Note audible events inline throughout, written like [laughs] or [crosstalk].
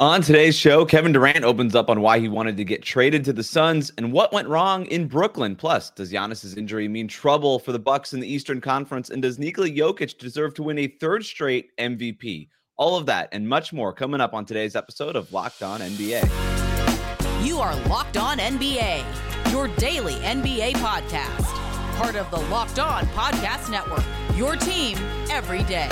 On today's show, Kevin Durant opens up on why he wanted to get traded to the Suns and what went wrong in Brooklyn. Plus, does Giannis's injury mean trouble for the Bucks in the Eastern Conference? And does Nikola Jokic deserve to win a third straight MVP? All of that and much more coming up on today's episode of Locked On NBA. You are Locked On NBA, your daily NBA podcast. Part of the Locked On Podcast Network. Your team every day.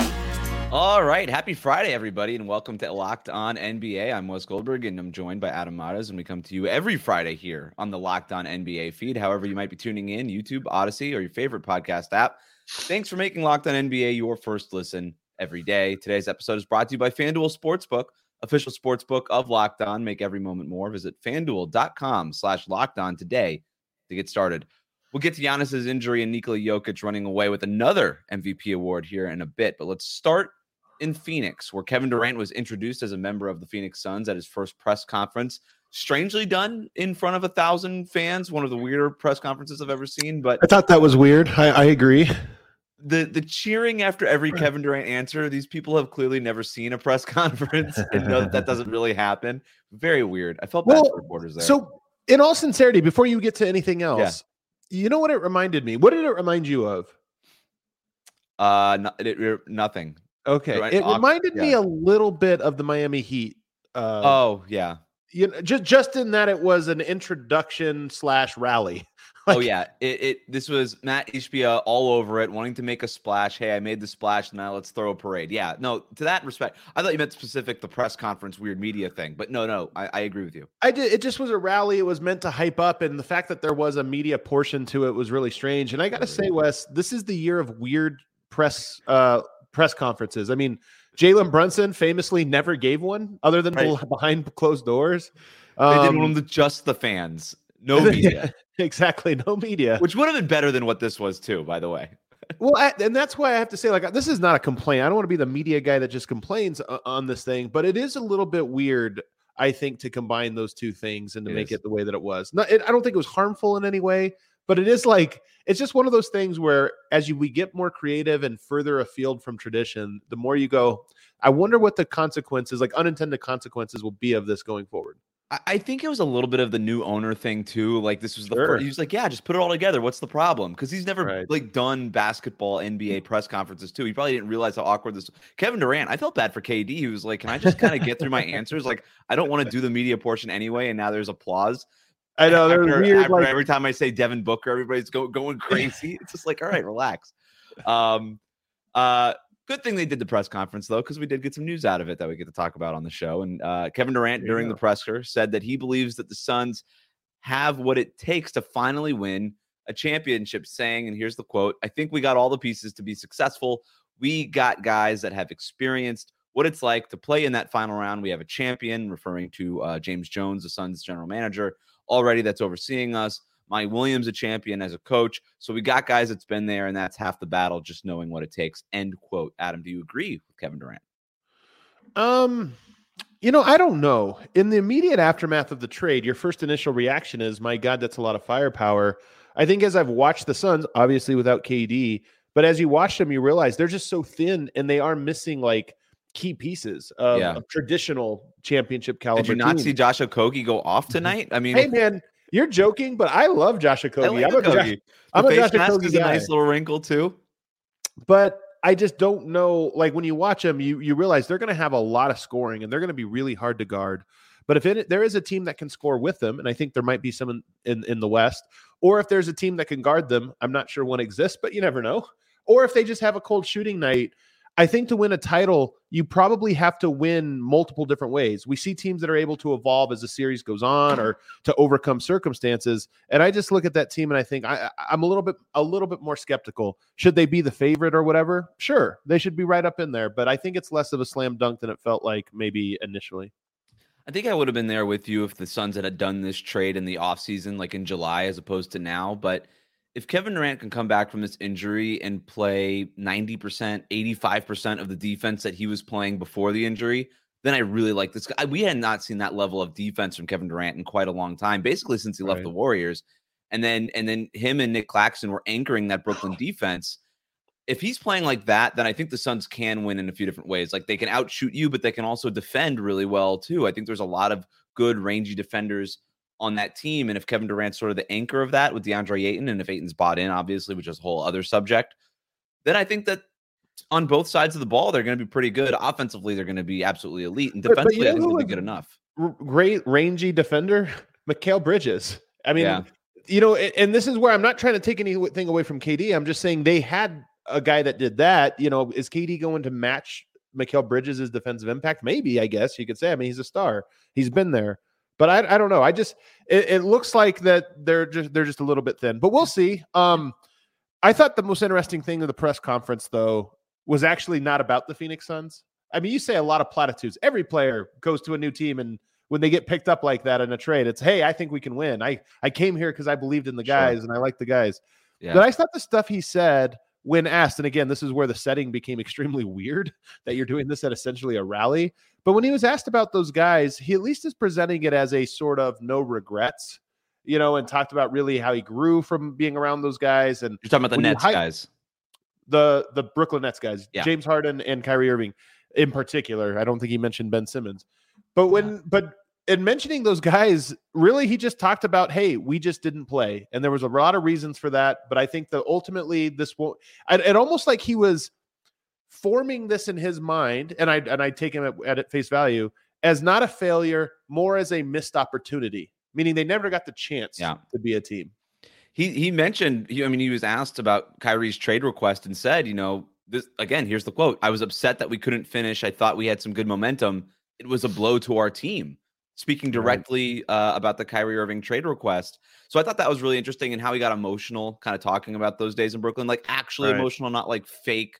All right. Happy Friday, everybody, and welcome to Locked On NBA. I'm Wes Goldberg, and I'm joined by Adam Mares, and we come to you every Friday here on the Locked On NBA feed. However, you might be tuning in, YouTube, Audacy, or your favorite podcast app. Thanks for making Locked On NBA your first listen every day. Today's episode is brought to you by FanDuel Sportsbook, official sportsbook of Locked On. Make every moment more. Visit fanduel.com slash locked on today to get started. We'll get to Giannis's injury and Nikola Jokic running away with another MVP award here in a bit, but let's start in Phoenix, where Kevin Durant was introduced as a member of the Phoenix Suns at his first press conference. Strangely done in front of a thousand fans, one of the weirder press conferences I've ever seen. But I thought that was weird. I, I agree. The the cheering after every Kevin Durant answer, these people have clearly never seen a press [laughs] conference and know that, that doesn't [laughs] really happen. Very weird. I felt bad for reporters there. So, in all sincerity, before you get to anything else, yeah. you know what it reminded me? What did it remind you of? Uh, no, it, it, nothing. Okay, it reminded yeah. me a little bit of the Miami Heat. Uh, oh yeah, you know, just just in that it was an introduction slash rally. [laughs] like, oh yeah, it, it this was Matt Ishbia all over it, wanting to make a splash. Hey, I made the splash. Now let's throw a parade. Yeah, no, to that respect, I thought you meant specific the press conference weird media thing, but no, no, I, I agree with you. I did. It just was a rally. It was meant to hype up, and the fact that there was a media portion to it was really strange. And I got to say, Wes, this is the year of weird press uh press conferences. I mean, Jalen Brunson famously never gave one other than right. [laughs] behind closed doors. Um, they did one to just the fans, no [laughs] media. exactly, no media. Which would have been better than what this was too, by the way. [laughs] well, I, and that's why I have to say, like, this is not a complaint. I don't want to be the media guy that just complains on this thing, but it is a little bit weird. I think to combine those two things and to it make is. it the way that it was. Not, it, I don't think it was harmful in any way, but it is like it's just one of those things where as you we get more creative and further afield from tradition, the more you go, I wonder what the consequences, like unintended consequences, will be of this going forward. I think it was a little bit of the new owner thing too. Like this was the sure. first, he was like, "Yeah, just put it all together. What's the problem?" Because he's never right. like done basketball NBA mm. press conferences too. He probably didn't realize how awkward this. Kevin Durant, I felt bad for KD. He was like, "Can I just kind of get through my answers? Like, I don't want to do the media portion anyway." And now there's applause. I know they're after, weird. After like, every time I say Devin Booker, everybody's go, going crazy. [laughs] it's just like, all right, relax. Um, uh, good thing they did the press conference though, because we did get some news out of it that we get to talk about on the show. And uh, Kevin Durant during the presser said that he believes that the Suns have what it takes to finally win a championship. Saying, and here's the quote: "I think we got all the pieces to be successful. We got guys that have experienced." What it's like to play in that final round. We have a champion, referring to uh, James Jones, the Suns general manager already that's overseeing us. Mike Williams, a champion as a coach. So we got guys that's been there, and that's half the battle, just knowing what it takes. End quote. Adam, do you agree with Kevin Durant? Um, you know, I don't know. In the immediate aftermath of the trade, your first initial reaction is, my God, that's a lot of firepower. I think as I've watched the Suns, obviously without KD, but as you watch them, you realize they're just so thin and they are missing like key pieces of, yeah. of traditional championship caliber. Did you not team. see Josh Okogie go off mm-hmm. tonight? I mean, hey man, you're joking, but I love Josh Okogie. I'm, a, I'm a Josh Okogie is a nice little wrinkle too. But I just don't know. Like when you watch them, you you realize they're going to have a lot of scoring and they're going to be really hard to guard. But if it, there is a team that can score with them, and I think there might be some in, in, in the West, or if there's a team that can guard them, I'm not sure one exists, but you never know. Or if they just have a cold shooting night I think to win a title, you probably have to win multiple different ways. We see teams that are able to evolve as the series goes on or to overcome circumstances. And I just look at that team and I think I, I'm a little bit a little bit more skeptical. Should they be the favorite or whatever? Sure, they should be right up in there. But I think it's less of a slam dunk than it felt like maybe initially. I think I would have been there with you if the Suns had done this trade in the offseason, like in July, as opposed to now. But if Kevin Durant can come back from this injury and play 90%, 85% of the defense that he was playing before the injury, then I really like this guy. We had not seen that level of defense from Kevin Durant in quite a long time, basically since he right. left the Warriors. And then and then him and Nic Claxton were anchoring that Brooklyn [sighs] defense. if he's playing like that, then I think the Suns can win in a few different ways. Like they can outshoot you, but they can also defend really well too. I think there's a lot of good rangy defenders on that team. And if Kevin Durant's sort of the anchor of that with DeAndre Ayton, and if Ayton's bought in, obviously, which is a whole other subject, then I think that on both sides of the ball, they're going to be pretty good. Offensively, they're going to be absolutely elite. And defensively, but, but I think they'll be good enough. Great rangy defender, [laughs] Mikal Bridges. I mean, yeah. you know, and this is where I'm not trying to take anything away from KD. I'm just saying they had a guy that did that. You know, is KD going to match Mikal Bridges' defensive impact? Maybe, I guess you could say. I mean, he's a star. He's been there. But I, I don't know. I just it, it looks like that they're just they're just a little bit thin. But we'll see. Um I thought the most interesting thing of the press conference, though, was actually not about the Phoenix Suns. I mean, you say a lot of platitudes. Every player goes to a new team, and when they get picked up like that in a trade, it's hey, I think we can win. I I came here because I believed in the guys sure. and I like the guys. Yeah. But I thought the stuff he said when asked, and again, this is where the setting became extremely [laughs] weird that you're doing this at essentially a rally. But when he was asked about those guys, he at least is presenting it as a sort of no regrets, you know, and talked about really how he grew from being around those guys. And you're talking about the Nets guys, the the Brooklyn Nets guys, yeah. James Harden and Kyrie Irving in particular. I don't think he mentioned Ben Simmons, but when yeah. but in mentioning those guys, really he just talked about, hey, we just didn't play, and there was a lot of reasons for that. But I think that ultimately this won't. It almost like he was forming this in his mind, and I and I take him at, at face value as not a failure, more as a missed opportunity, meaning they never got the chance yeah. to be a team. He he mentioned, he, I mean, he was asked about Kyrie's trade request and said, you know, this again, here's the quote. I was upset that we couldn't finish. I thought we had some good momentum. It was a blow to our team. Speaking directly uh, about the Kyrie Irving trade request. So I thought that was really interesting and how he got emotional, kind of talking about those days in Brooklyn, like actually right. emotional, not like fake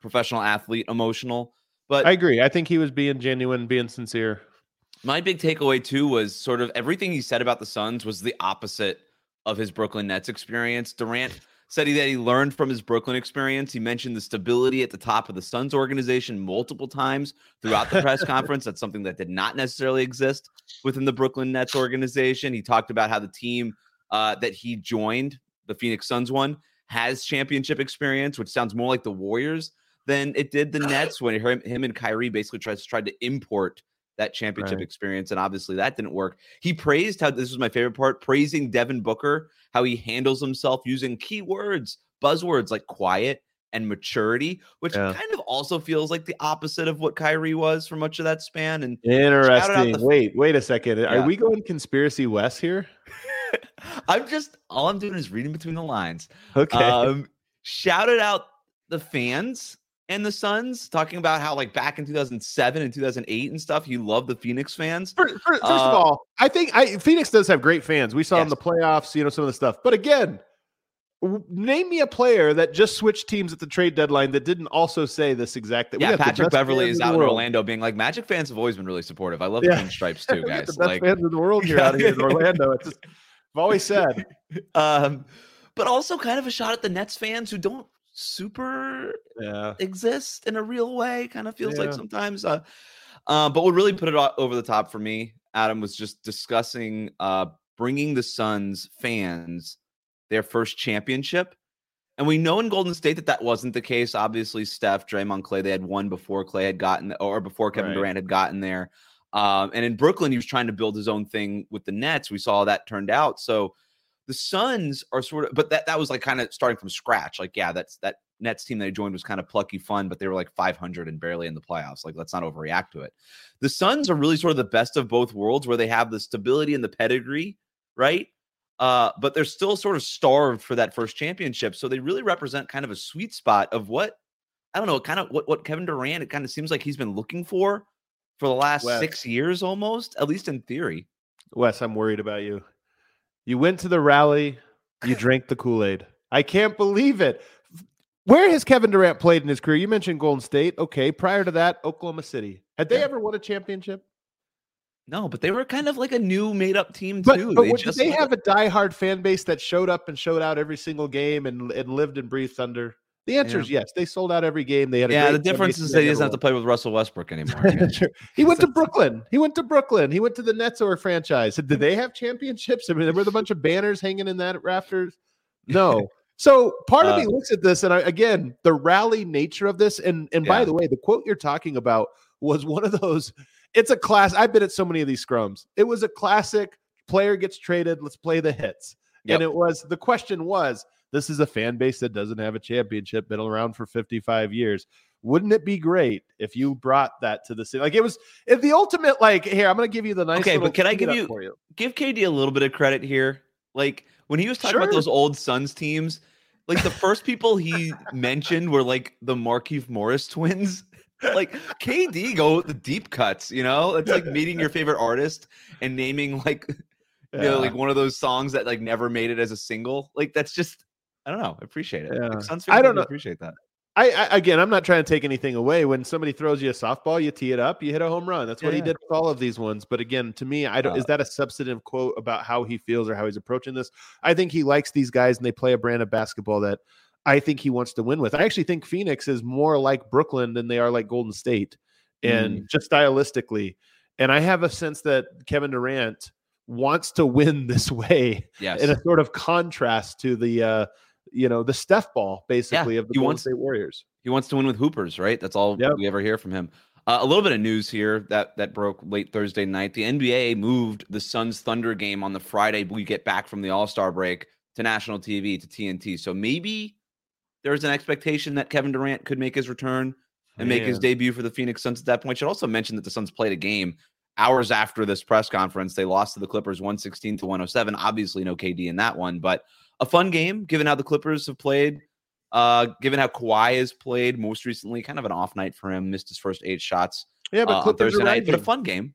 professional athlete emotional. But I agree. I think he was being genuine, being sincere. My big takeaway too was sort of everything he said about the Suns was the opposite of his Brooklyn Nets experience. Durant said he, that he learned from his Brooklyn experience. He mentioned the stability at the top of the Suns organization multiple times throughout the press [laughs] conference. That's something that did not necessarily exist within the Brooklyn Nets organization. He talked about how the team uh, that he joined, the Phoenix Suns one, has championship experience, which sounds more like the Warriors than it did the [laughs] Nets when him, him and Kyrie basically tried, tried to import that championship right. experience. And obviously that didn't work. He praised how this was my favorite part, praising Devin Booker, how he handles himself using keywords, buzzwords like quiet and maturity, which yeah. kind of also feels like the opposite of what Kyrie was for much of that span. And interesting. The- wait, wait a second. Yeah. Are we going conspiracy west here? [laughs] I'm just all I'm doing is reading between the lines. Okay. Um, shouted out the fans and the Suns, talking about how like back in 2007 and 2008 and stuff, you love the Phoenix fans. First, first uh, of all, I think I, Phoenix does have great fans. We saw yes. in the playoffs, you know, some of the stuff. But again, name me a player that just switched teams at the trade deadline that didn't also say this exact thing. Yeah, Patrick Beverley is out in Orlando being like, Magic fans have always been really supportive. I love yeah. the stripes too, [laughs] guys. the best like, fans in the world here out here in [laughs] Orlando. It's just, I've always said. [laughs] Um, but also kind of a shot at the Nets fans who don't super yeah. exist in a real way. Kind of feels yeah. like sometimes. Uh, uh, but what really put it over the top for me, Adam, was just discussing uh, bringing the Suns fans their first championship. And we know in Golden State that that wasn't the case. Obviously, Steph, Draymond, Clay, they had won before Clay had gotten, or before Kevin right. Durant had gotten there. Um, and in Brooklyn, he was trying to build his own thing with the Nets. We saw that turned out. So the Suns are sort of, but that that was like kind of starting from scratch. Like, yeah, that's that Nets team they joined was kind of plucky fun, but they were like 500 and barely in the playoffs. Like, let's not overreact to it. The Suns are really sort of the best of both worlds, where they have the stability and the pedigree, right? Uh, but they're still sort of starved for that first championship. So they really represent kind of a sweet spot of what I don't know, kind of what what Kevin Durant. It kind of seems like he's been looking for for the last Wes. six years, almost, at least in theory. Wes, I'm worried about you. You went to the rally, you drank the Kool Aid. I can't believe it. Where has Kevin Durant played in his career? You mentioned Golden State. Okay. Prior to that, Oklahoma City. Had they yeah. ever won a championship? No, but they were kind of like a new made up team but, too. But they, just, they have a diehard fan base that showed up and showed out every single game and, and lived and breathed under the answer yeah. is yes. They sold out every game. They had yeah. the difference is that he doesn't have to play with Russell Westbrook [laughs] anymore. he went to Brooklyn. He went to Brooklyn. He went to the Nets or franchise. Did [laughs] they have championships? I mean, there were a bunch of banners hanging in that rafters. [laughs] No, So part of Uh, me looks at this, and I, again, the rally nature of this, and and by the way, the quote you're talking about was one of those. It's a class. I've been at so many of these scrums. It was a classic. Player gets traded. Let's play the hits. Yep. And it was the question was, this is a fan base that doesn't have a championship, been around for 55 years. Wouldn't it be great if you brought that to the city? Like it was if the ultimate, like, here, I'm gonna give you the nice. Okay, but can I give you- for you? Give KD a little bit of credit here. Like when he was talking about those old Suns teams, like the first people he mentioned were like the Markieff Morris twins. [laughs] Like KD go the deep cuts, you know? It's like meeting your favorite artist and naming like you know, like one of those songs that like never made it as a single. Like that's just I don't know. I appreciate it. Yeah. Like, I don't know. appreciate that. I, I again, I'm not trying to take anything away. When somebody throws you a softball, you tee it up, you hit a home run. That's what he did with all of these ones. But again, to me, I don't. Uh, is that a substantive quote about how he feels or how he's approaching this? I think he likes these guys and they play a brand of basketball that I think he wants to win with. I actually think Phoenix is more like Brooklyn than they are like Golden State, and just stylistically. And I have a sense that Kevin Durant wants to win [laughs] this way Yes. in a sort of contrast to the uh you know the Steph ball basically of the he Golden wants- State Warriors. He wants to win with hoopers, right? That's all Yep. we ever hear from him. Uh, a little bit of news here that that broke late Thursday night. The NBA moved the Suns Thunder game on the Friday we get back from the All Star break to national TV to TNT. So maybe there's an expectation that Kevin Durant could make his return and make his debut for the Phoenix Suns at that point. Should also mention that the Suns played a game hours after this press conference. They lost to the Clippers 116 to 107. Obviously, no KD in that one, but a fun game given how the Clippers have played. Uh, given how Kawhi has played most recently, kind of an off night for him. Missed his first eight shots Yeah, uh, but on Clippers Thursday are night, but a fun game.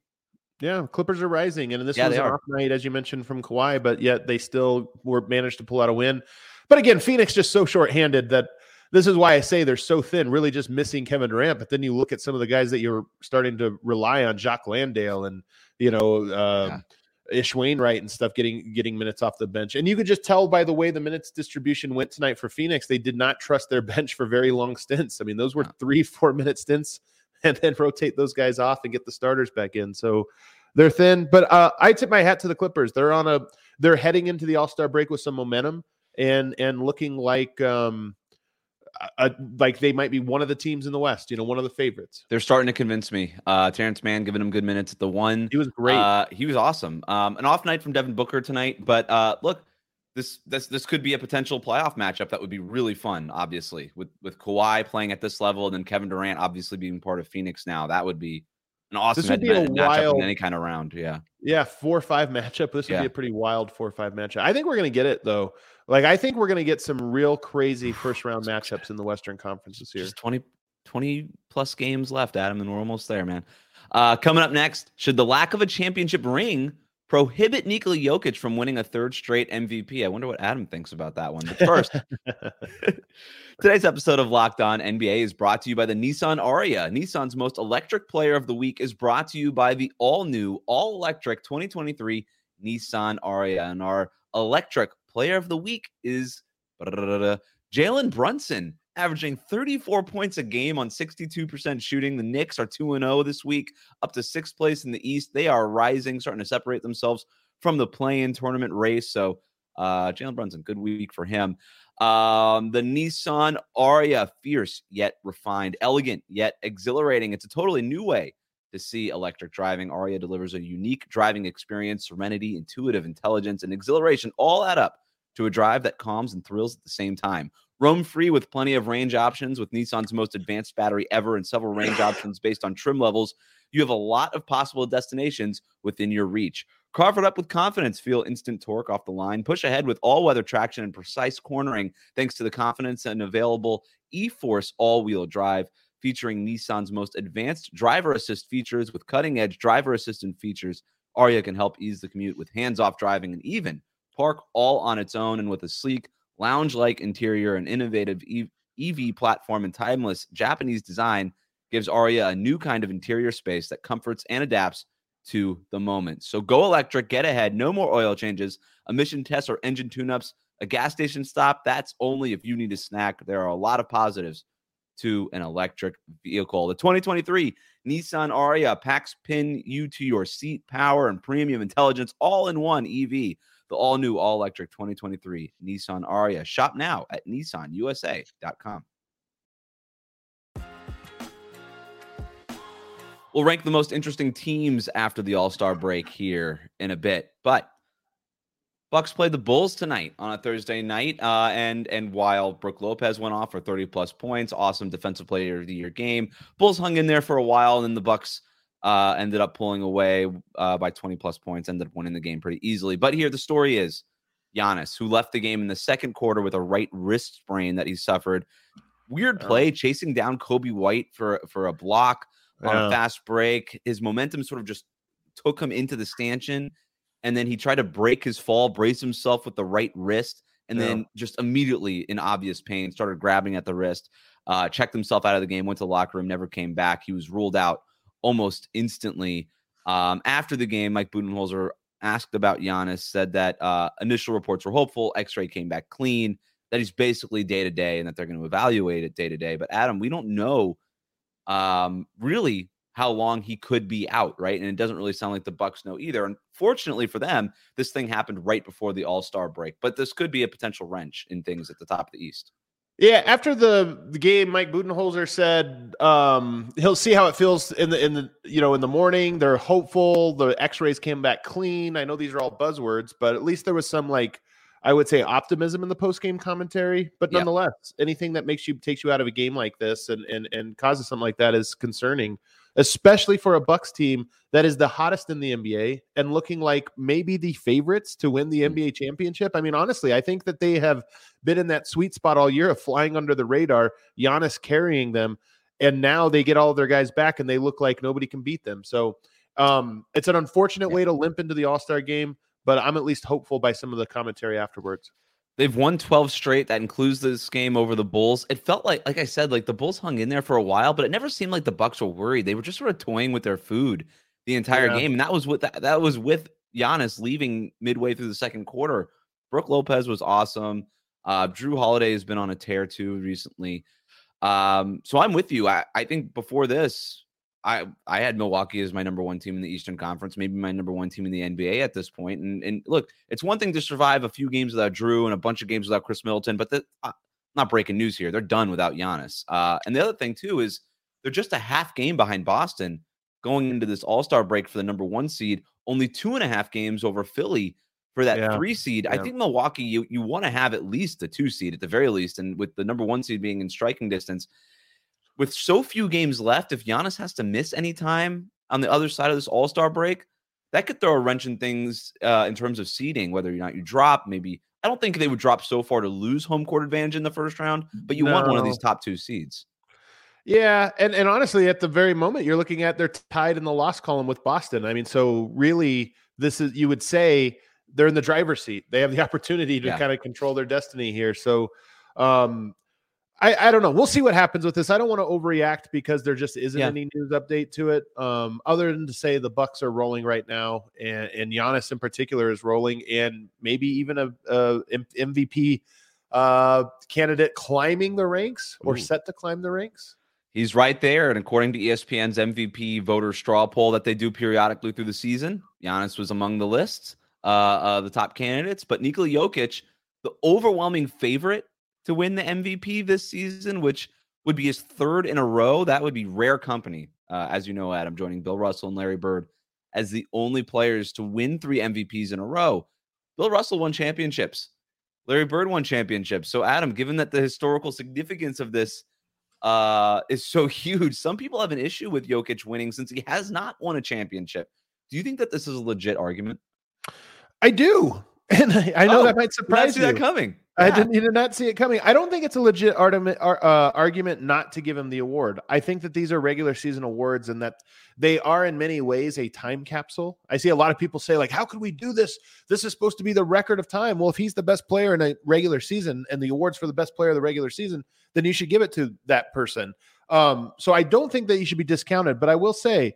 Yeah, Clippers are rising, and this Yeah, was an are. off night, as you mentioned, from Kawhi, but yet they still were managed to pull out a win. But again, Phoenix just so shorthanded that this is why I say they're so thin, really just missing Kevin Durant. But then you look at some of the guys that you're starting to rely on, Jock Landale and you know uh, Ish Wainwright and stuff, getting getting minutes off the bench, and you could just tell by the way the minutes distribution went tonight for Phoenix, they did not trust their [laughs] bench for very long stints. I mean, those were three, four minute stints, [laughs] and then rotate those guys off and get the starters back in. So they're thin, but uh, I tip my hat to the Clippers. They're on a they're heading into the All Star break with some momentum and and looking like um a, like they might be one of the teams in the West. You know, one of the favorites. They're starting to convince me. Uh, Terance Mann giving him good minutes at the one. He was great. Uh, he was awesome. Um, an off night from Devin Booker tonight, but uh, look, this this this could be a potential playoff matchup that would be really fun. Obviously, with with Kawhi playing at this level, and then Kevin Durant obviously being part of Phoenix now, that would be an awesome would be a matchup wild- in any kind of round. Yeah, yeah, four or five matchup. This would Yeah. be a pretty wild four or five matchup. I think we're gonna get it though. Like I think we're gonna get some real crazy [sighs] first round matchups in the Western Conference this year. just 20, 20 plus games left, Adam, and we're almost there, man. Uh, coming up next, should the lack of a championship ring prohibit Nikola Jokic from winning a third straight MVP? I wonder what Adam thinks about that one. But first, [laughs] [laughs] Today's episode of Locked On NBA is brought to you by the Nissan Ariya. Nissan's most electric player of the week is brought to you by the all new, all electric 2023 Nissan Ariya. And our electric player of the week is Jalen Brunson, averaging 34 points a game on 62% shooting. The Knicks are 2 0 this week, up to sixth place in the East. They are rising, starting to separate themselves from the play in tournament race. So, uh, Jalen Brunson, good week for him. Um, the Nissan Ariya, fierce yet refined, elegant yet exhilarating. It's a totally new way to see electric driving. Ariya delivers a unique driving experience, serenity, intuitive intelligence, and exhilaration all add up to a drive that calms and thrills at the same time. Roam free with plenty of range options with Nissan's most advanced battery ever and several range [laughs] options based on trim levels. You have a lot of possible destinations within your reach. Carve it up with confidence. Feel instant torque off the line. Push ahead with all weather traction and precise cornering thanks to the confidence and available e Force all wheel drive featuring Nissan's most advanced driver assist features with cutting edge driver assistant features. Ariya can help ease the commute with hands off driving and even park all on its own. And with a sleek, lounge like interior and innovative EV platform and timeless Japanese design, gives Ariya a new kind of interior space that comforts and adapts to the moment. So go electric, get ahead. No more oil changes, emission tests, or engine tune ups. A gas station stop, that's only if you need a snack. There are a lot of positives to an electric vehicle. The 2023 Nissan Ariya packs pin you to your seat power and premium intelligence all in one EV. The all new, all electric 2023 Nissan Ariya. Shop now at nissanusa.com. We'll rank the most interesting teams after the All Star break here in a bit, but Bucks played the Bulls tonight on a Thursday night, uh, and and while Brook Lopez went off for 30 plus points, awesome defensive player of the year game. Bulls hung in there for a while, and then the Bucks uh, ended up pulling away uh, by 20 plus points, ended up winning the game pretty easily. But here the story is Giannis, who left the game in the second quarter with a right wrist sprain that he suffered. Weird play, chasing down Coby White for for a block on Yeah. a fast break. His momentum sort of just took him into the stanchion, and then he tried to break his fall, brace himself with the right wrist, and Yeah. then just immediately in obvious pain started grabbing at the wrist. Uh, checked himself out of the game, went to the locker room, never came back. He was ruled out almost instantly. Um, after the game, Mike Budenholzer asked about Giannis, said that uh, initial reports were hopeful. X-ray came back clean. That he's basically day to day, and that they're going to evaluate it day to day. But Adam, we don't know um, really how long he could be out, right? And it doesn't really sound like the Bucks know either. And fortunately for them, this thing happened right before the All Star break. But this could be a potential wrench in things at the top of the East. Yeah, after the, the game, Mike Budenholzer said um, he'll see how it feels in the in the you know in the morning. They're hopeful. The X-rays came back clean. I know these are all buzzwords, but at least there was some like I would say optimism in the post game commentary. But Yeah. nonetheless, anything that makes you takes you out of a game like this and and and causes something like that is concerning, especially for a Bucks team that is the hottest in the NBA and looking like maybe the favorites to win the Mm. NBA championship. I mean, honestly, I think that they have been in that sweet spot all year of flying under the radar, Giannis carrying them, and now they get all of their guys back and they look like nobody can beat them. So um, it's an unfortunate way to limp into the All Star game, but I'm at least hopeful by some of the commentary afterwards. They've won 12 straight. That includes this game over the Bulls. It felt like, like I said, like the Bulls hung in there for a while, but it never seemed like the Bucks were worried. They were just sort of toying with their food the entire Yeah. game, and that was with that, that was with Giannis leaving midway through the second quarter. Brook Lopez was awesome. Uh, Jrue Holiday has been on a tear too recently. Um, so I'm with you. I, I think before this, I I had Milwaukee as my number one team in the Eastern Conference, maybe my number one team in the NBA at this point. And and look, it's one thing to survive a few games without Jrue and a bunch of games without Khris Middleton, but the, uh, not breaking news here. They're done without Giannis. Uh, and the other thing too is they're just a half game behind Boston going into this All Star break for the number one seed. Only two and a half games over Philly for that Yeah. three seed. I think Milwaukee, you you want to have at least a two seed at the very least, and with the number one seed being in striking distance, with so few games left, if Giannis has to miss any time on the other side of this All Star break, that could throw a wrench in things uh, in terms of seeding. Whether or not you drop, maybe I don't think they would drop so far to lose home court advantage in the first round, but you want one of these top two seeds. Yeah, and and honestly, at the very moment you're looking at, they're tied in the loss column with Boston. I mean, so really, this is you would say they're in the driver's seat. They have the [laughs] opportunity to Yeah. kind of control their destiny here. So, um, I I don't know. We'll see what happens with this. I don't want to overreact because there just isn't Yeah. any news update to it. Um, other than to say the Bucks are rolling right now, and and Giannis in particular is rolling, and maybe even a MVP uh candidate climbing the ranks or Ooh. set to climb the ranks. He's right there. And according to ESPN's MVP voter straw poll that they do periodically through the season, Giannis was among the lists, uh, uh, the top candidates. But Nikola Jokic, the overwhelming favorite to win the MVP this season, which would be his third in a row, that would be rare company. Uh, as you know, Adam, joining Bill Russell and Larry Bird as the only players to win three MVPs in a row. Bill Russell won championships. Larry Bird won championships. So, Adam, given that the historical significance of this uh, is so [laughs] huge. Some people have an issue with Jokic winning since he has not won a championship. Do you think that this is a legit argument? I do. [laughs] And I, I know Oh, that might surprise you. that coming. I didn't, you did not see it coming. I don't think it's a legit argument, ar- uh, argument not to give him the award. I think that these are regular season awards and that they are in many ways a time capsule. I see a lot of people say like, "How could we do this? This is supposed to be the record of time." Well, if he's the best player in a regular season and the awards for the best player of the regular season, then you should give it to that person. Um, so I don't think that you should be discounted. But I will say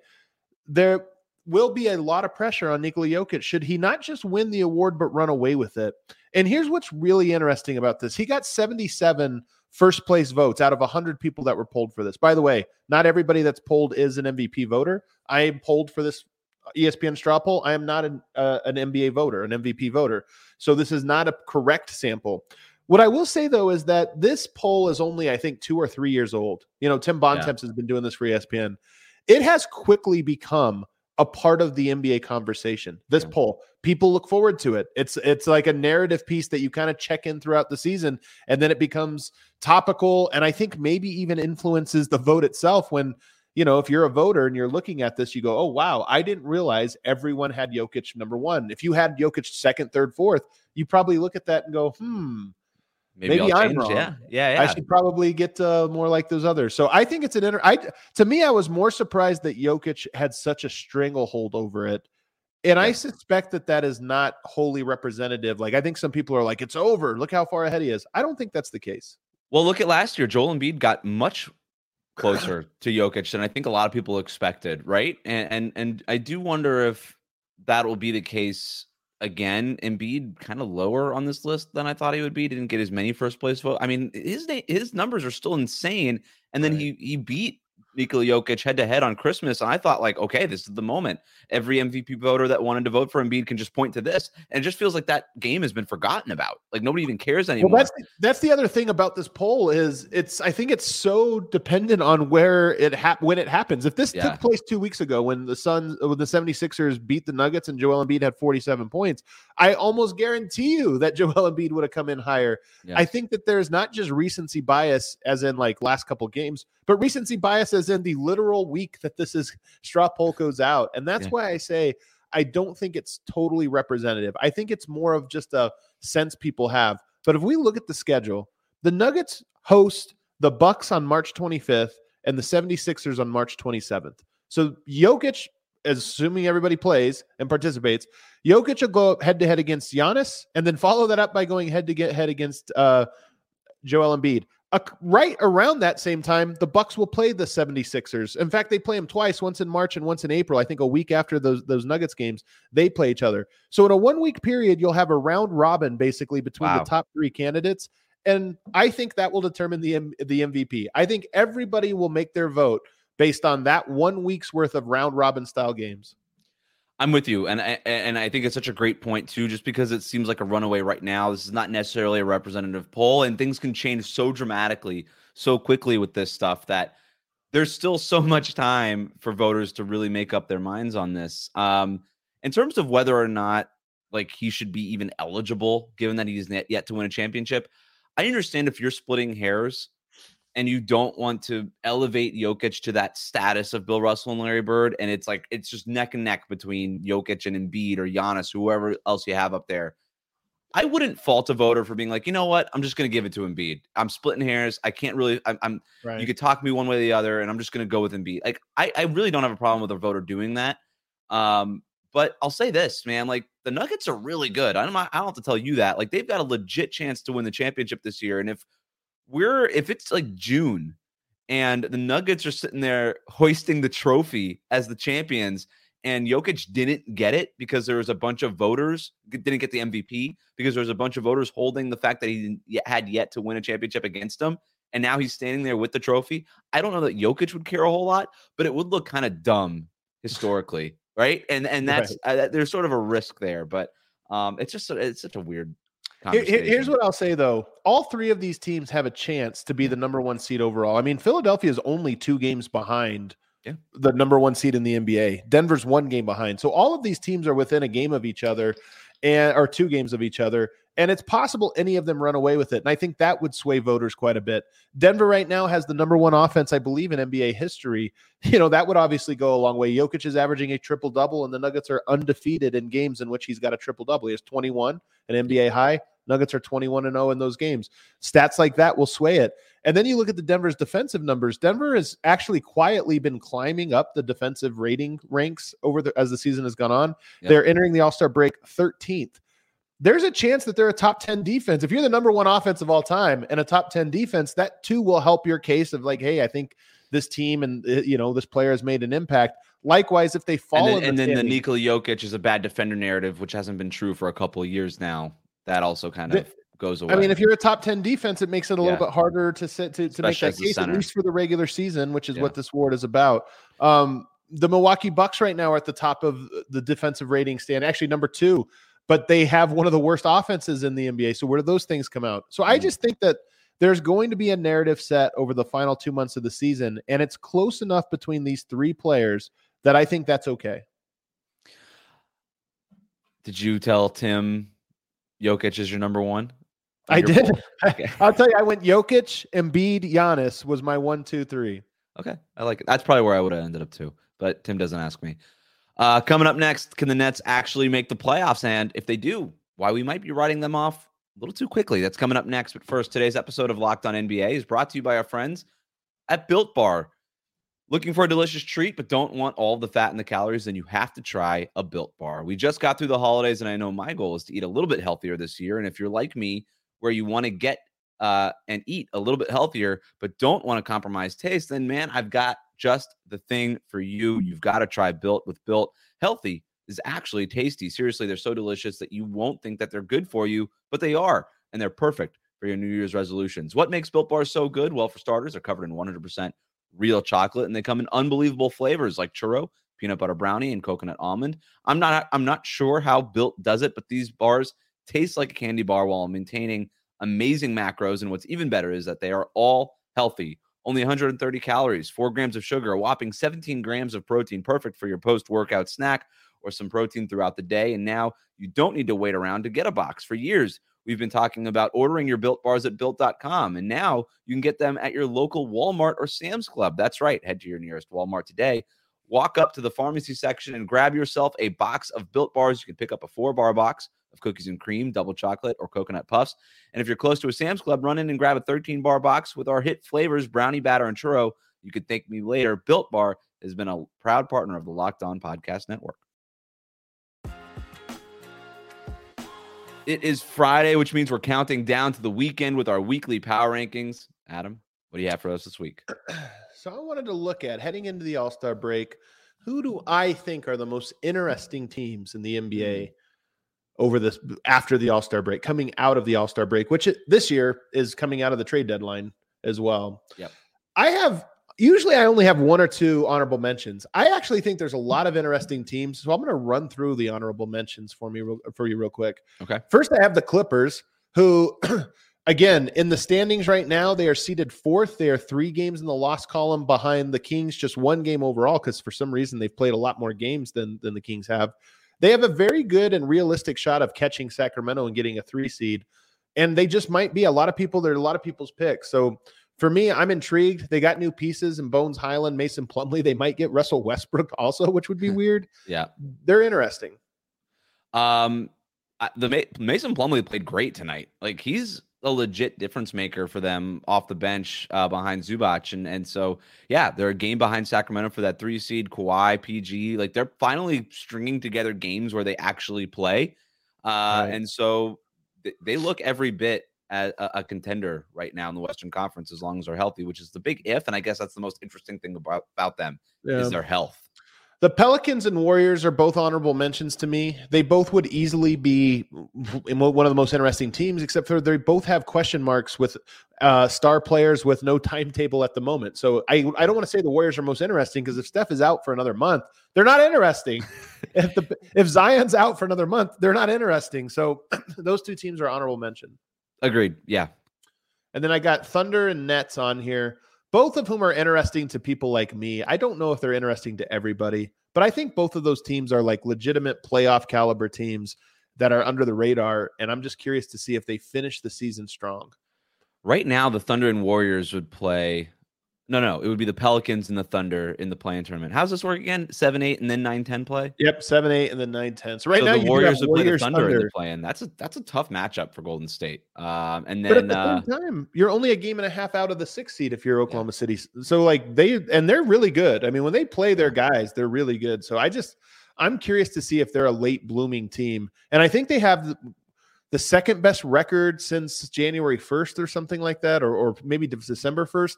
there will be a lot of pressure on Nikola Jokic should he not just win the award but run away with it. And here's what's really interesting about this. He got 77 first place votes out of 100 people that were polled for this. By the way, not everybody that's polled is an MVP voter. I am polled for this ESPN straw poll. I am not an uh, an NBA voter, an MVP voter. So this is not a correct sample. What I will say though is that this poll is only, I think, two or three years old. You know, Tim Bontemps yeah. has been doing this for ESPN. It has quickly become a part of the NBA conversation. This yeah. poll, people look forward to it. It's it's like a narrative piece that you kind of check in throughout the season, and then it becomes topical, and I think maybe even influences the vote itself. When you know, if you're a voter and you're looking at this, you go, "Oh wow, I didn't realize everyone had Jokic number one." If you had Jokic second, third, fourth, you probably look at that and go, "Hmm." Maybe, Maybe I'm wrong. Yeah. yeah, yeah. I should probably get uh, more like those others. So I think it's an inter. I to me, I was more surprised that Jokic had such a stranglehold over it, and yeah. I suspect that that is not wholly representative. Like I think some people are like, "It's over. Look how far ahead he is." I don't think that's the case. Well, look at last year. Joel Embiid got much closer to Jokic than I think a lot of people expected, right? And and and I do wonder if that will be the case again, Embiid kind of lower on this list than I thought he would be. Didn't get as many first place votes. I mean, his his numbers are still insane. And then right. he he beat Nikola Jokic head to head on Christmas. And I thought, like, okay, this is the moment. Every MVP voter that wanted to vote for Embiid can just point to this. And it just feels like that game has been forgotten about. Like nobody even cares anymore. Well, that's the, that's the other thing about this poll is it's I think it's so dependent on where it ha- when it happens. If this yeah. took place two weeks ago when the Suns uh, when the 76ers beat the Nuggets and Joel Embiid had 47 points, I almost guarantee you that [laughs] Joel Embiid would have come in higher. Yeah. I think that there's not just recency bias as in like last couple games, but recency bias as in the literal week that this is straw poll goes out. And that's yeah. why I say I don't think it's totally representative. I think it's more of just a sense people have. But if we look at the schedule, the Nuggets host the Bucks on March 25th and the 76ers on March 27th. So Jokic assuming everybody plays and participates, Jokic will go head to head against Giannis, and then follow that up by going head to get head against uh, Joel Embiid. Uh, right around that same time, the Bucks will play the 76ers. In fact, they play them twice, once in March and once in April. I think a week after those those Nuggets games, they play each other. So in a one week period, you'll have a round robin basically between wow. the top three candidates, and I think that will determine the the MVP. I think everybody will make their vote based on that one week's worth of round robin style games. I'm with you, and I, and I think it's such a great point too. Just because it seems like a runaway right now, this is not necessarily a representative poll, and things can change so dramatically, so quickly with this stuff that there's still [laughs] so much time for voters to really make up their minds on this. Um, in terms of whether or not like he should be even eligible, given that he's yet to win a championship, I understand if you're splitting hairs and you don't want to elevate Jokic to that status of Bill Russell and Larry Bird, and it's like it's just neck and neck between Jokic and Embiid or Giannis, whoever else you have up there. I wouldn't fault a voter for being like, you know what, I'm just going to give it to Embiid. I'm splitting hairs. I can't really. I'm. I'm right. You could talk me one way or the other, and I'm just going to go with Embiid. Like, I, I really don't have a problem with a voter doing that. Um, but I'll say this, man, like the Nuggets are really good. I don't. I don't have to tell you that. Like they've got a legit chance to win the championship this year, and if we're if it's like June and the Nuggets are sitting there hoisting the trophy as the champions and Jokic didn't get it because there was a bunch of voters didn't get the MVP because there was a bunch of voters holding the fact that he had yet to win a championship against him, and now he's standing there with the trophy. I don't know that Jokic would care a whole lot, but it would look kind of dumb historically, right? And and [laughs] that's right. uh, there's sort of a risk there, but um, it's just it's such a weird Here's what I'll say though: all three of these teams have a chance to be the number one seed overall. I mean, Philadelphia is only two games behind yeah. the number one seed in the NBA. Denver's one game behind, so all of these teams are within a game of each other, and or two games of each other. And it's possible any of them run away with it. And I think that would sway voters quite a bit. Denver right now has the number one offense, I believe, in NBA history. [laughs] You know, that would obviously go a long way. Jokic is averaging a triple double, and the Nuggets are undefeated in games in which he's got a triple double. He has 21, an NBA high. Nuggets are 21 and 0 in those games. Stats like that will sway it. And then you look at the Denver's defensive numbers. Denver has actually quietly been climbing up the defensive rating ranks over the as the season has gone on. Yep. They're entering the All-Star break 13th. There's a chance that they're a top 10 defense. If you're the number one offense of all time and a top 10 defense, that too will help your case of like, hey, I think this team and uh, you know this player has made an impact. Likewise, if they fall, and then, the, and then the Nikola Jokic is a bad defender narrative, which hasn't been true for a couple of years now that also kind of goes away. I mean, if you're a top 10 defense, it makes it a yeah. little bit harder to sit to, to make that case, at least for the regular season, which is yeah. what this award is about. Um, the Milwaukee Bucks right now are at the top of the defensive rating stand, actually number two, but they have one of the worst offenses in the NBA. So where do those things come out? So I Mm. just think that there's going to be a narrative set over the final two months of the season, and it's close enough between these three players that I think that's okay. Did you tell Tim Jokic is your number one? I did. [laughs] Okay. I'll tell you, I went Jokic, Embiid, Giannis was my one, two, three. Okay, I like it. That's probably where I would have ended up too, but Tim doesn't ask me. Uh, coming up next, can the Nets actually make the playoffs? And if they do, why we might be writing them off a little too quickly. That's coming up next. But first, today's episode of Locked On NBA is brought to you by our friends at Built Bar. Looking for a delicious treat, but don't want all the fat and the calories, then you have to try a Built Bar. We just got through the holidays, and I know my goal is to eat a little bit healthier this year. And if you're like me, where you want to get uh, and eat a little bit healthier, but don't want to compromise taste, then man, I've got just the thing for you. You've got to try Built with Built. Healthy is actually tasty. Seriously, they're so delicious that you won't think that they're good for you, but they are, and they're perfect for your New Year's resolutions. What makes Built Bars so good? Well, for starters, they're covered in 100% real chocolate, and they come in unbelievable flavors like churro, peanut butter brownie, and coconut almond. I'm not I'm not sure how Built does it, but these bars taste like a candy bar while maintaining amazing macros. And what's even better is that they are all healthy. Only 130 calories, four grams of sugar, a whopping 17 grams of protein, perfect for your post workout snack or some protein throughout the day. And now you don't need to wait around to get a box. For years, we've been talking about ordering your built bars at built.com. And now you can get them at your local Walmart or Sam's Club. That's right. Head to your nearest Walmart today. Walk up to the pharmacy section and grab yourself a box of built bars. You can pick up a four bar box of cookies and cream, double chocolate, or coconut puffs. And if you're close to a Sam's Club, run in and grab a 13 bar box with our hit flavors, brownie batter, and churro. You could thank me later. Built Bar has been a proud partner of the Locked On Podcast Network. It is Friday, which means we're counting down to the weekend with our weekly power rankings. Adam, what do you have for us this week? [clears throat] So I wanted to look at heading into the All Star break. Who do I think are the most interesting teams in the NBA mm. over this after the All Star break, coming out of the All Star break, which it, this year is coming out of the trade deadline as well. Yep. I have usually I only have one or two honorable mentions. I actually think there's a lot of interesting teams, so I'm going to run through the honorable mentions for me for you real quick. Okay. First, I have the Clippers, who, [clears throat] again, in the standings right now, they are seated fourth. They are three games in the loss column behind the Kings, just one game overall, because for some reason they've played a lot more games than, than the Kings have. They have a very good and realistic shot of catching Sacramento and getting a three seed. And they just might be a lot of people, they're a lot of people's picks. So for me, I'm intrigued. They got new pieces and Bones Hyland, Mason Plumlee. They might get Russell Westbrook [laughs] also, which would be [laughs] weird. Yeah. They're interesting. Um, the Ma- Mason Plumlee played great tonight. Like he's a legit difference maker for them off the bench uh, behind Zubac, and and so yeah, they're a game behind Sacramento for that three seed. Kawhi, PG, like they're finally stringing together games where they actually play, uh, Right. and so th- they look every bit a, a contender right now in the Western Conference as long as they're healthy, which is the big if, and I guess that's the most interesting thing about about them Yeah. is their health. The Pelicans and Warriors are both honorable mentions to me. They both would easily be one of the most interesting teams, except for they both have question marks with uh, star players with no [laughs] timetable at the moment. So I, I don't want to say the Warriors are most interesting because if Steph is out for another month, they're not interesting. [laughs] if the if Zion's out for another month, they're not interesting. So [clears throat] those two teams are honorable mention. Agreed. Yeah. And then I got Thunder and Nets on here, both of whom are interesting to people like me. I don't know if they're interesting to everybody, but I think both of those teams are like legitimate playoff caliber teams that are under the radar. And I'm just curious to see if they finish the season strong. Right now, the Thunder and Warriors would play. No, no, it would be the Pelicans and the Thunder in the play-in tournament. How's this work again? Seven, eight, and then nine, ten play. Yep, seven, eight, and then nine, ten. So right so now the Warriors would play the Warriors, Thunder, in Thunder. the play-in. That's a that's a tough matchup for Golden State. Um, and But at then the uh, same time, you're only a game and a half out of the sixth seed if you're Oklahoma City. So like they and they're really good. I mean, when they play their guys, they're really good. So I just I'm curious to see if they're a late blooming team. And I think they have the, the second best record since January 1st or something like that, or or maybe December 1st.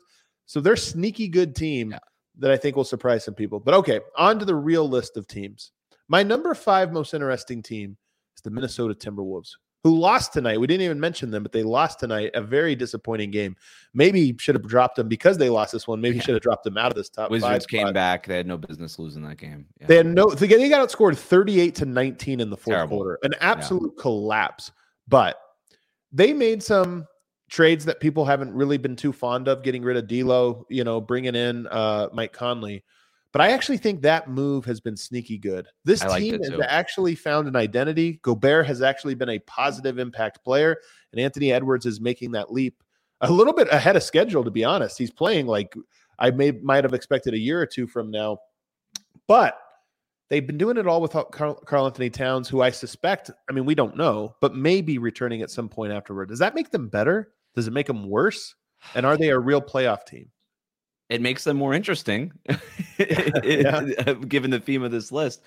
So they're a sneaky good team Yeah. that I think will surprise some people. But okay, on to the real list of teams. My number five most interesting team is the Minnesota Timberwolves. who lost tonight. We didn't even mention them, but they lost tonight. A very disappointing game. Maybe should have dropped them because they lost this one. Maybe yeah. should have dropped them out of this top. Wizards came spot. back. They had no business losing that game. Yeah. They had no. They got outscored thirty-eight to nineteen in the fourth Terrible. quarter. An absolute yeah. collapse. But they made some trades that people haven't really been too fond of. Getting rid of D'Lo, you know, bringing in uh, Mike Conley. But I actually think that move has been sneaky good. This team has actually found an identity. Gobert has actually been a positive impact player, and Anthony Edwards is making that leap a little bit ahead of schedule. To be honest, he's playing like I may might have expected a year or two from now, but they've been doing it all without Karl-Anthony Towns, who I suspect. I mean, we don't know, but may be returning at some point afterward. Does that make them better? Does it make them worse? And are [sighs] they a real playoff team? it makes them more interesting, [laughs] [laughs] given the theme of this list.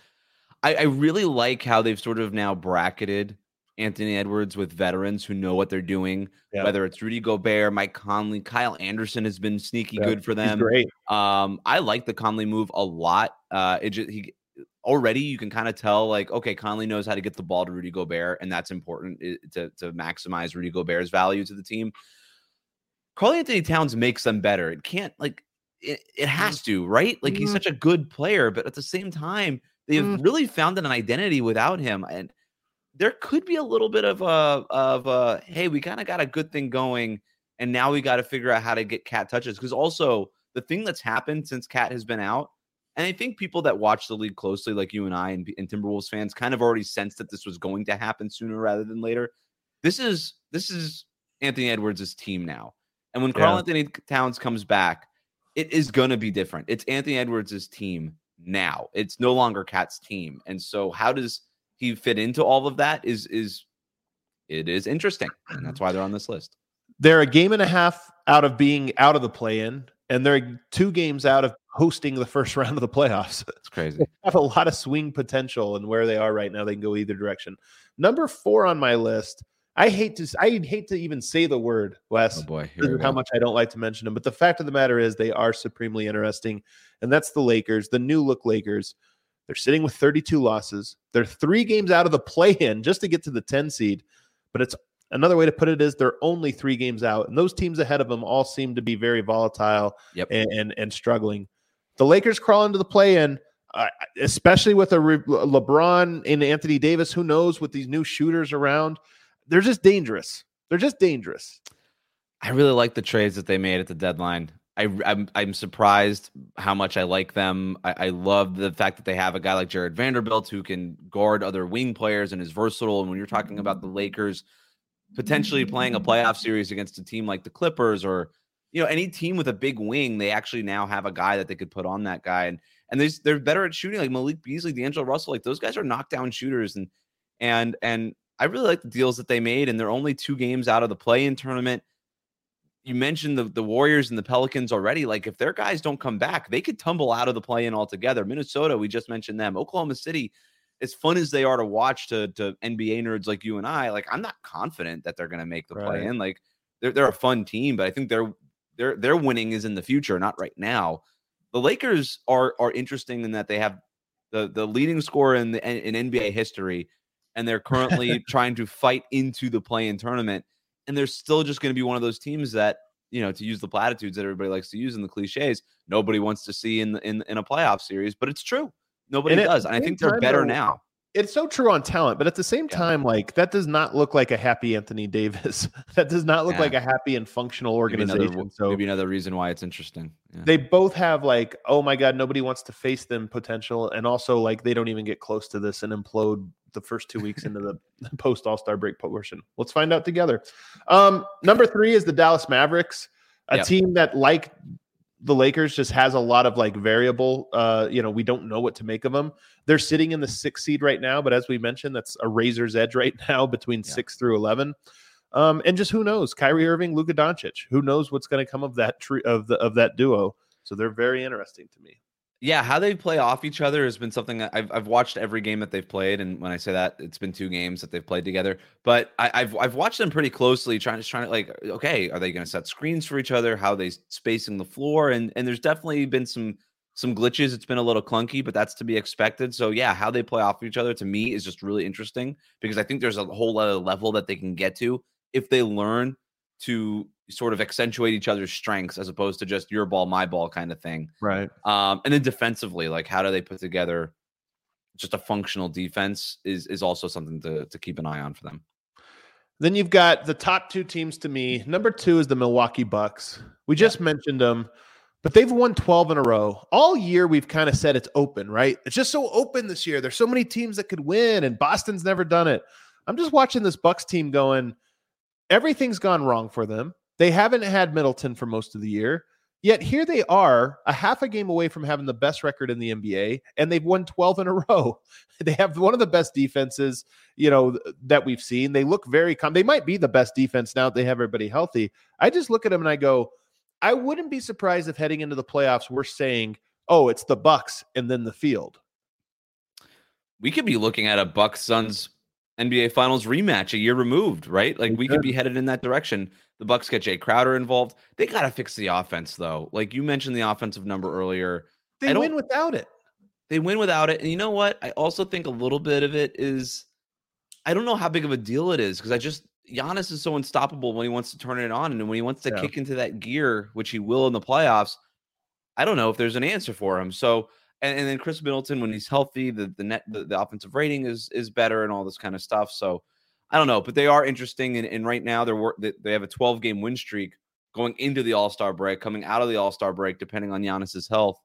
I, I, really like how they've sort of now bracketed Anthony Edwards with veterans who know what they're doing. Yeah. Whether it's Rudy Gobert, Mike Conley, Kyle Anderson has been sneaky yeah, good for them. great. Um, I like the Conley move a lot. Uh, it just he already you can kind of tell like okay, Conley knows how to get the ball to Rudy Gobert, and that's important to to maximize Rudy Gobert's value to the team. Karl Anthony Towns makes them better. It can't like it, it has mm. to, right? Like he's mm-hmm. such a good player, but at the same time, they've mm. really found an identity without him. And there could be a little bit of a of a hey, we kind of got a good thing going, and now we got to figure out how to get Cat touches. Because also the thing that's happened since Cat has been out, and I think people that watch the league closely, like you and I and, and Timberwolves fans, kind of already sensed that this was going to happen sooner rather than later. This is this is Anthony Edwards' team now. And when Karl yeah. Anthony Towns comes back, it is going to be different. It's Anthony Edwards' team now. It's no longer Cat's team. And so how does he fit into all of that is is it is interesting. And that's [clears throat] why they're on this list. They're a game and a half out of being out of the play-in and they're two games out of hosting the first [laughs] round of the playoffs. It's crazy. They have a lot of swing potential and where they are right now. They can go either direction. Number 4 on my list I hate to I hate to even say the word Wes. Oh boy, how much I don't like to mention them. But the fact of the matter is, they are supremely interesting, and that's the Lakers, the new look Lakers. They're sitting with 32 losses. They're three games out of the play-in just to get to the 10 seed. But it's another way to put it is they're only three games out, and those teams ahead of them all seem to be very volatile yep. and, and, and struggling. The Lakers crawl into the play-in. Uh, especially with a Re- LeBron and Anthony Davis, who knows with these new shooters around, they're just dangerous. They're just dangerous. I really like the trades that they made at the deadline. I, I'm I'm surprised how much I like them. I, I love the fact that they have a guy like Jarred Vanderbilt who can guard other wing players and is versatile. And when you're talking about the Lakers potentially playing a playoff series against a team like the Clippers or you know any team with a big wing, they actually now have a guy that they could put on that guy. And and they're, they're better at shooting like Malik Beasley, D'Angelo Russell. Like those guys are knockdown shooters and and and I really like the deals that they made, and they're only two games out of the play-in tournament. You mentioned the, the Warriors and the Pelicans already. Like, if their guys don't come back, they could tumble out of the play-in altogether. Minnesota, we just mentioned them. Oklahoma City, as fun as they are to watch to, to NBA nerds like you and I, like I'm not confident that they're going to make the right. play-in. Like, they're they're a fun team, but I think their their their winning is in the future, not right now. The Lakers are are interesting in that they have the the leading scorer in the in NBA history and they're currently [laughs] trying to fight into the play-in tournament. And they're still just going to be one of those teams that, you know, to use the platitudes that everybody likes to use in the cliches, nobody wants to see in in in a playoff series, but it's true. Nobody and does. And I think they're better now it's so true on talent, but at the same time, like that does not look like a happy Anthony Davis. [laughs] that does not look yeah. like a happy and functional organization. Maybe another, so maybe another reason why it's interesting. Yeah. They both have like, oh my god, nobody wants to face them potential, and also like they don't even get close to this and implode the first two weeks into the [laughs] [laughs] post All Star break portion. Let's find out together. Um, number three is the Dallas Mavericks, a yep. team that like the Lakers just has a lot of like variable. Uh, you know, we don't know what to make of them. They're sitting in the sixth seed right now, but as we mentioned, that's a razor's edge right [laughs] now between yeah. six through eleven. Um, and just who knows, Kyrie Irving, Luka Doncic, who knows what's going to come of that tree of the of that duo. So they're very interesting to me yeah, how they play off each other has been something I've I've watched every game that they've played, and when I say that, it's been two games that they've played together. But I, have I've watched them pretty closely, trying to trying to like, okay, are they going to set screens for each other? How they spacing the floor? And and there's definitely been some some glitches. It's been a little clunky, but that's to be expected. So yeah, how they play off each other to me is just really interesting because I think there's a whole other level that they can get to if they learn to sort of accentuate each other's strengths as opposed to just your ball, my ball kind of thing. Right. Um, and then defensively, like how do they put together just a functional defense is is also something to to keep an eye on for them. Then you've got the top two teams to me. Number two is the Milwaukee Bucks. We just yeah. mentioned them, but they've won 12 in a row. All year, we've kind of said it's open, right? It's just so open this year. There's so many teams that could win, and Boston's never done it. I'm just watching this Bucks team going, everything's gone wrong for them. They haven't had Middleton for most of the year. Yet here they are, a half a game away from having the best record in the NBA, and they've won 12 in a [laughs] row. They have one of the best defenses, you know, that we've seen. They look very calm. They might be the best defense now that they have everybody healthy. I just look at them and I go, I wouldn't be surprised if heading into the playoffs we're saying, "Oh, it's the Bucks and then the field." We could be looking at a Bucks Suns NBA Finals rematch a year removed, right? Like we could be headed in that direction. The Bucks get Jae Crowder involved. They got to fix the offense, though. Like you mentioned, the offensive number earlier. They win without it. They win without it, and you know what? I also think a little bit of it is. I don't know how big of a deal it is because I just Giannis is so unstoppable when he wants to turn it on, and when he wants to yeah. kick into that gear, which he will in the playoffs. I don't know if there's an answer for him. So and, and then Khris Middleton when he's healthy, the the net the, the, offensive rating is is better and all this kind of stuff. So I don't know, but they are interesting. And, and right now they're they have a 12 game win streak going into the All Star break, coming out of the All Star break, depending on Giannis's health.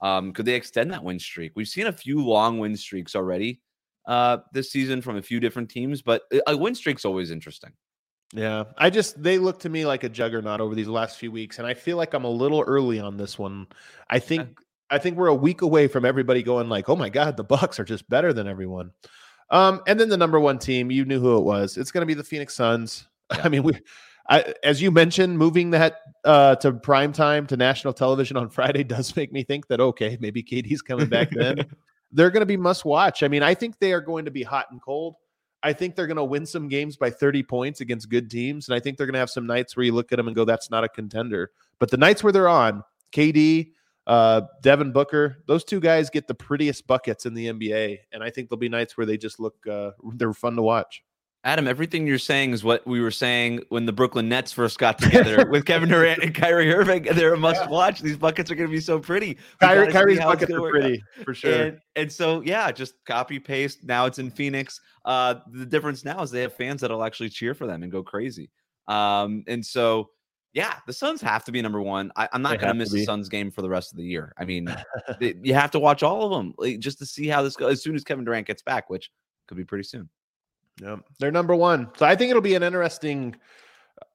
Um, could they extend that win streak? We've seen a few long win streaks already uh, this season from a few different teams, but a win streak's always interesting. Yeah, I just they look to me like a juggernaut over these last few weeks, and I feel like I'm a little early on this one. I think I think we're a week away from everybody going like, "Oh my God, the Bucks are just better than everyone." Um, and then the number one team, you knew who it was. It's going to be the Phoenix Suns. [laughs] Yeah. I mean, we, I, as you mentioned, moving that uh, to prime time to national television on [laughs] Friday does make me think that okay, maybe KD's coming back then. [laughs] they're going to be must watch. I mean, I think they are going to be hot and cold. I think they're going to win some games by 30 points against good teams, and I think they're going to have some nights where you look at them and go, "That's not a contender." But the nights where they're on, KD, uh, Devin Booker, those two guys get the prettiest buckets in the NBA, and I think there'll be nights where they just look uh, they're fun to watch. Adam, everything you're saying is what we were saying when the Brooklyn Nets first got [laughs] together with Kevin Durant and Kyrie Irving. They're a must yeah. watch. These buckets are going to be so pretty. Kyrie, Kyrie's buckets are pretty out. for sure. And, and, so, yeah, just copy paste. Now it's in Phoenix. Uh, the difference now is they have fans that'll actually cheer for them and go crazy. Um, and so yeah, the Suns have to be number one. I, am not going to miss the Suns game for the rest of the year. I mean, [laughs] it, you have to watch all of them like, just to see how this goes as soon as Kevin Durant gets back, which could be pretty soon. Yeah, they're number one. So I think it'll be an interesting,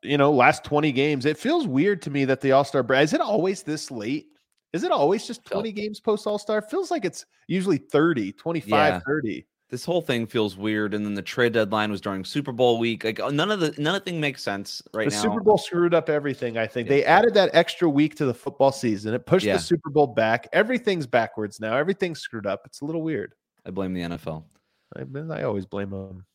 you know, last 20 games. It feels weird to me that the All Star break is it always this late? Is it always just 20 games post All Star? Feels like it's usually 30, 25, yeah. 30 this whole thing feels weird. And then the trade deadline was during Super Bowl week. Like uh, none of the none of thing makes sense right now. the now. Super Bowl screwed up everything. I think yeah. they added that extra week to the football season. It pushed yeah. the Super Bowl back. Everything's backwards now. Everything's screwed up. It's a little weird. I blame the NFL. I, I always blame them.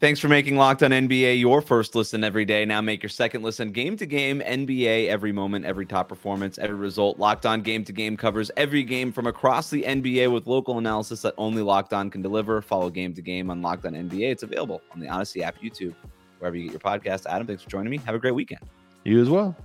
Thanks for making Locked On NBA your first listen every day. Now make your second listen game to game NBA every moment, every top performance, every result. Locked On Game to Game covers every game from across the NBA with local analysis that only Locked On can deliver. Follow Game to Game on Locked On NBA. It's available on the Audacy app, YouTube, wherever you get your podcast. Adam, thanks for joining me. Have a great weekend. You as well.